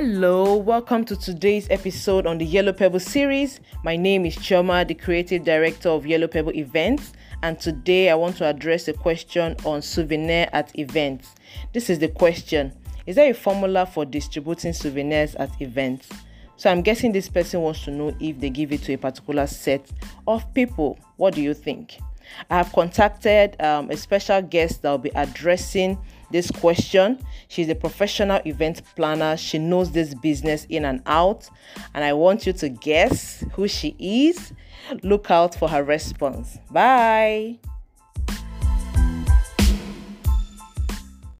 Hello, welcome to today's episode on the Yellow Pebble series. My name is Choma, the creative director of Yellow Pebble Events, and today I want to address a question on souvenir at events. This is the question Is there a formula for distributing souvenirs at events? So I'm guessing this person wants to know if they give it to a particular set of people. What do you think? I have contacted um, a special guest that will be addressing this question. She's a professional event planner. She knows this business in and out. And I want you to guess who she is. Look out for her response. Bye.